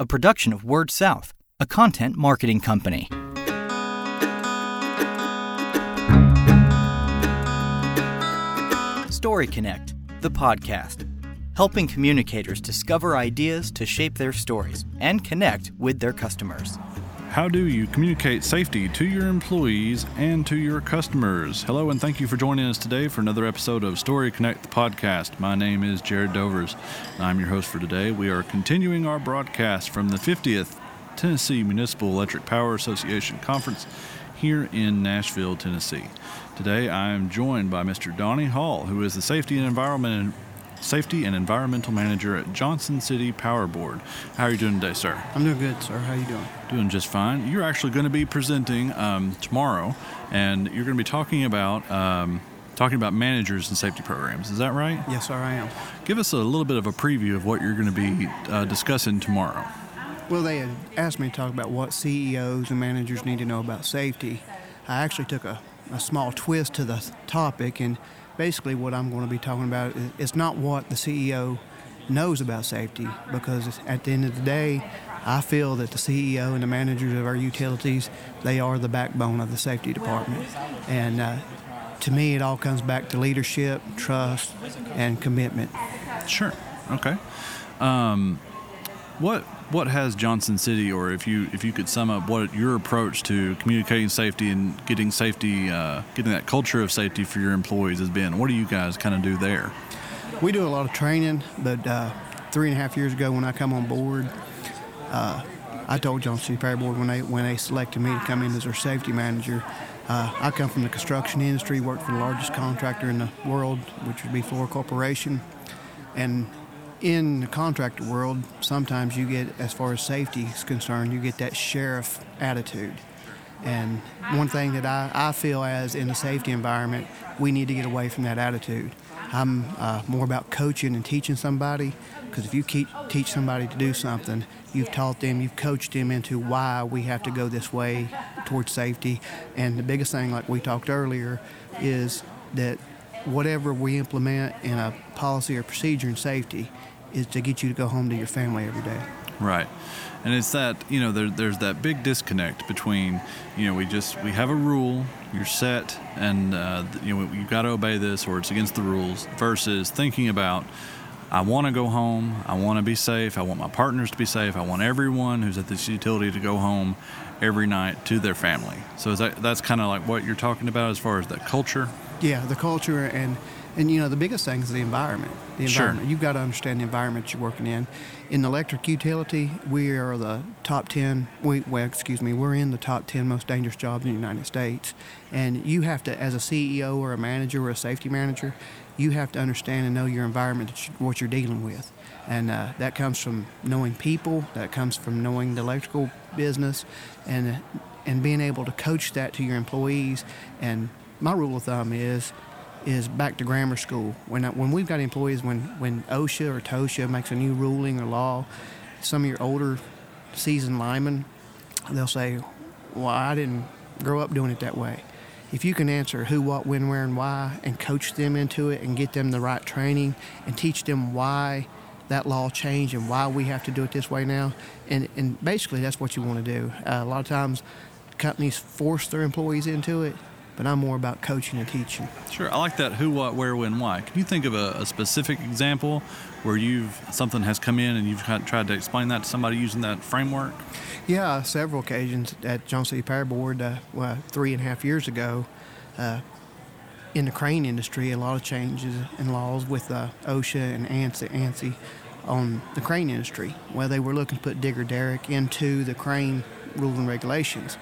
a production of Word South, a content marketing company. Story Connect, the podcast, helping communicators discover ideas to shape their stories and connect with their customers. How do you communicate safety to your employees and to your customers? Hello, and thank you for joining us today for another episode of Story Connect, the podcast. My name is Jared Dovers, and I'm your host for today. We are continuing our broadcast from the 50th Tennessee Municipal Electric Power Association Conference here in Nashville, Tennessee. Today, I am joined by Mr. Donnie Hall, who is the Safety and Environment Safety and Environmental Manager at Johnson City Power Board. How are you doing today, sir? I'm doing good, sir. How are you doing? Doing just fine. You're actually going to be presenting um, tomorrow, and you're going to be talking about um, talking about managers and safety programs. Is that right? Yes, sir. I am. Give us a little bit of a preview of what you're going to be uh, discussing tomorrow. Well, they had asked me to talk about what CEOs and managers need to know about safety. I actually took a, a small twist to the topic and basically what I'm going to be talking about it's not what the CEO knows about safety because at the end of the day, I feel that the CEO and the managers of our utilities, they are the backbone of the safety department. And uh, to me, it all comes back to leadership, trust, and commitment. Sure. Okay. Um, what what has Johnson City, or if you if you could sum up what your approach to communicating safety and getting safety, uh, getting that culture of safety for your employees has been? What do you guys kind of do there? We do a lot of training, but uh, three and a half years ago when I come on board, uh, I told Johnson City Power Board when they when they selected me to come in as their safety manager. Uh, I come from the construction industry, worked for the largest contractor in the world, which would be Fluor Corporation, and in the contractor world, sometimes you get, as far as safety is concerned, you get that sheriff attitude. And one thing that I, I feel as in the safety environment, we need to get away from that attitude. I'm uh, more about coaching and teaching somebody because if you keep, teach somebody to do something, you've taught them, you've coached them into why we have to go this way towards safety. And the biggest thing, like we talked earlier, is that whatever we implement in a policy or procedure in safety is to get you to go home to your family every day. Right. And it's that, you know, there, there's that big disconnect between, you know, we just, we have a rule, you're set, and, uh, you know, you've got to obey this or it's against the rules, versus thinking about, I want to go home, I want to be safe, I want my partners to be safe, I want everyone who's at this utility to go home every night to their family. So that, that's kind of like what you're talking about as far as that culture? Yeah, the culture and and you know the biggest thing is the environment. The environment. Sure. You've got to understand the environment you're working in. In the electric utility, we are the top ten. We, well, excuse me, we're in the top ten most dangerous jobs in the United States. And you have to, as a CEO or a manager or a safety manager, you have to understand and know your environment, what you're dealing with. And uh, that comes from knowing people. That comes from knowing the electrical business, and and being able to coach that to your employees. And my rule of thumb is is back to grammar school. When when we've got employees, when when OSHA or TOSHA makes a new ruling or law, some of your older seasoned linemen, they'll say, "Well, I didn't grow up doing it that way." If you can answer who, what, when, where, and why, and coach them into it, and get them the right training, and teach them why that law changed and why we have to do it this way now, and and basically that's what you want to do. Uh, a lot of times, companies force their employees into it but I'm more about coaching and teaching. Sure, I like that who, what, where, when, why. Can you think of a, a specific example where you've something has come in and you've tried to explain that to somebody using that framework? Yeah, several occasions at Johnson City Power Board uh, well, three and a half years ago. Uh, in the crane industry, a lot of changes in laws with uh, OSHA and ANSI, ANSI on the crane industry. Well, they were looking to put digger derrick into the crane rules and regulations.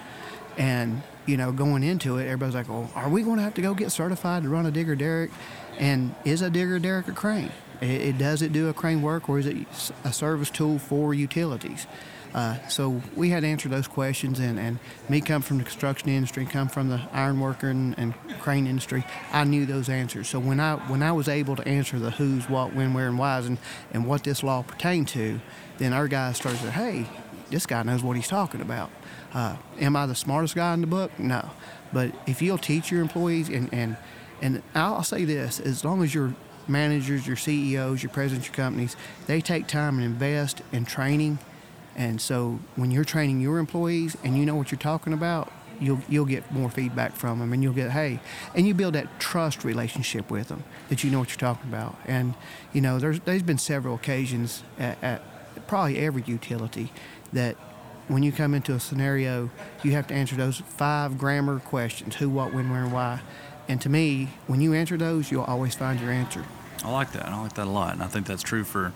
And you know, going into it, everybody's like, "Well, are we going to have to go get certified to run a digger derrick?" And is a digger derrick a crane? It, it does it do a crane work, or is it a service tool for utilities? Uh, so we had to answer those questions, and, and me come from the construction industry, come from the ironworker and, and crane industry, I knew those answers. So when I when I was able to answer the who's, what, when, where, and why's, and, and what this law pertained to, then our guys started to say, hey, this guy knows what he's talking about. Uh, am I the smartest guy in the book? No. But if you'll teach your employees, and, and, and I'll say this as long as your managers, your CEOs, your presidents, your companies, they take time and invest in training And so when you're training your employees and you know what you're talking about, you'll you'll get more feedback from them, and you'll get hey, and you build that trust relationship with them that you know what you're talking about. And you know, there's there's been several occasions at, at probably every utility that when you come into a scenario, you have to answer those five grammar questions: who, what, when, where, and why. And to me, when you answer those, you'll always find your answer. I like that. I like that a lot, and I think that's true for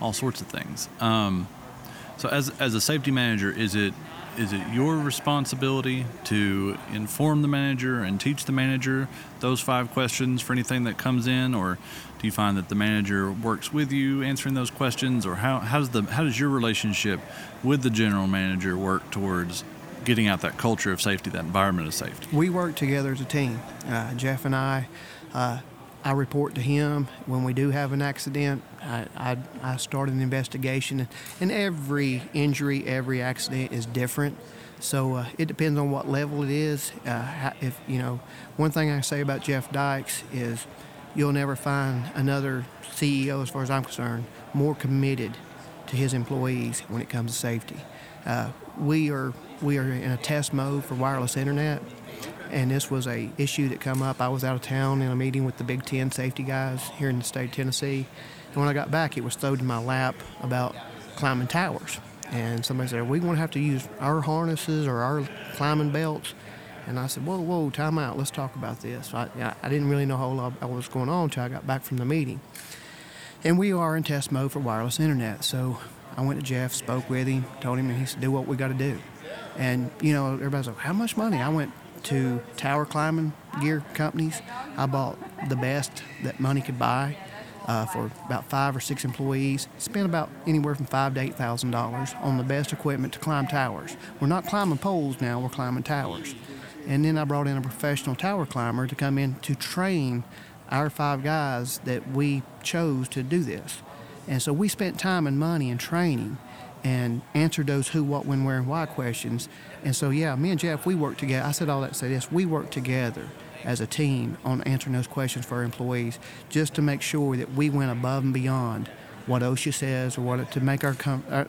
all sorts of things. Um, so, as as a safety manager, is it is it your responsibility to inform the manager and teach the manager those five questions for anything that comes in, or do you find that the manager works with you answering those questions, or how, how does the how does your relationship with the general manager work towards getting out that culture of safety, that environment of safety? We work together as a team. Uh, Jeff and I. Uh, I report to him when we do have an accident. I, I, I start an investigation, and every injury, every accident is different. So uh, it depends on what level it is. Uh, if you know, one thing I say about Jeff Dykes is, you'll never find another CEO, as far as I'm concerned, more committed to his employees when it comes to safety. Uh, we are we are in a test mode for wireless internet and this was a issue that come up. I was out of town in a meeting with the Big Ten safety guys here in the state of Tennessee, and when I got back, it was thrown in my lap about climbing towers. And somebody said, "We're going to have to use our harnesses or our climbing belts." And I said, "Whoa, whoa, time out. Let's talk about this." I, I didn't really know how lot what was going on until I got back from the meeting. And we are in test mode for wireless internet. So I went to Jeff, spoke with him, told him, and he said, "Do what we got to do." And you know, everybody's like, "How much money?" I went to tower climbing gear companies. I bought the best that money could buy uh, for about five or six employees. Spent about anywhere from five to eight thousand dollars on the best equipment to climb towers. We're not climbing poles now; we're climbing towers. And then I brought in a professional tower climber to come in to train our five guys that we chose to do this. And so we spent time and money in training and answered those who, what, when, where, and why questions. And so, yeah, me and Jeff, we work together. I said all that to say this. We work together as a team on answering those questions for our employees just to make sure that we went above and beyond what OSHA says or what to make our, com- uh,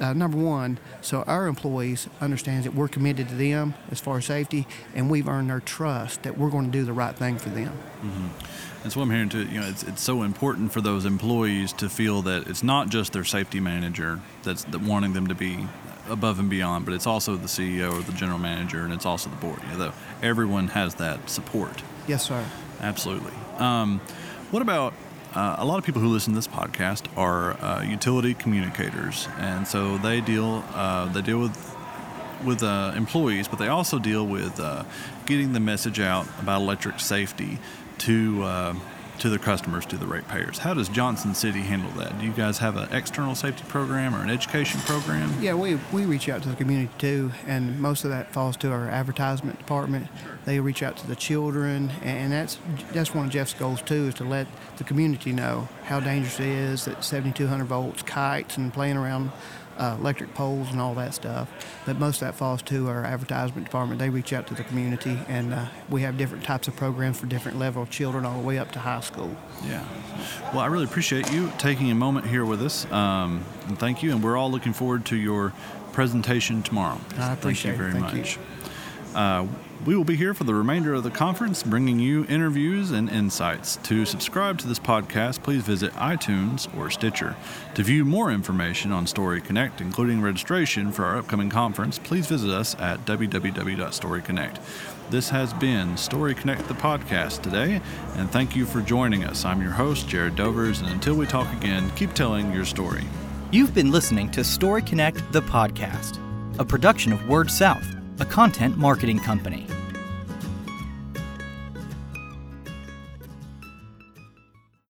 uh, number one, so our employees understands that we're committed to them as far as safety, and we've earned their trust that we're going to do the right thing for them. Mm-hmm. That's what I'm hearing too. You know, it's, it's so important for those employees to feel that it's not just their safety manager that's that wanting them to be above and beyond, but it's also the CEO or the general manager, and it's also the board. You know, everyone has that support. Yes, sir. Absolutely. Um, what about uh, a lot of people who listen to this podcast are uh, utility communicators, and so they deal uh, they deal with with uh, employees, but they also deal with uh, getting the message out about electric safety to to the customers, to the ratepayers. How does Johnson City handle that? Do you guys have an external safety program or an education program? Yeah, we, we reach out to the community too, and most of that falls to our advertisement department. They reach out to the children, and that's that's one of Jeff's goals too, is to let the community know how dangerous it is that 7,200 volts kites and playing around uh, electric poles and all that stuff. But most of that falls to our advertisement department. They reach out to the community, and uh, we have different types of programs for different level of children, all the way up to high school. Yeah. Well, I really appreciate you taking a moment here with us, um, and thank you. And we're all looking forward to your presentation tomorrow. I appreciate thank you very much. You. Uh, we will be here for the remainder of the conference, bringing you interviews and insights. To subscribe to this podcast, please visit iTunes or Stitcher. To view more information on Story Connect, including registration for our upcoming conference, please visit us at www.storyconnect. This has been Story Connect, the podcast today, and thank you for joining us. I'm your host, Jared Dovers, and until we talk again, keep telling your story. You've been listening to Story Connect, the podcast, a production of Word South a content marketing company.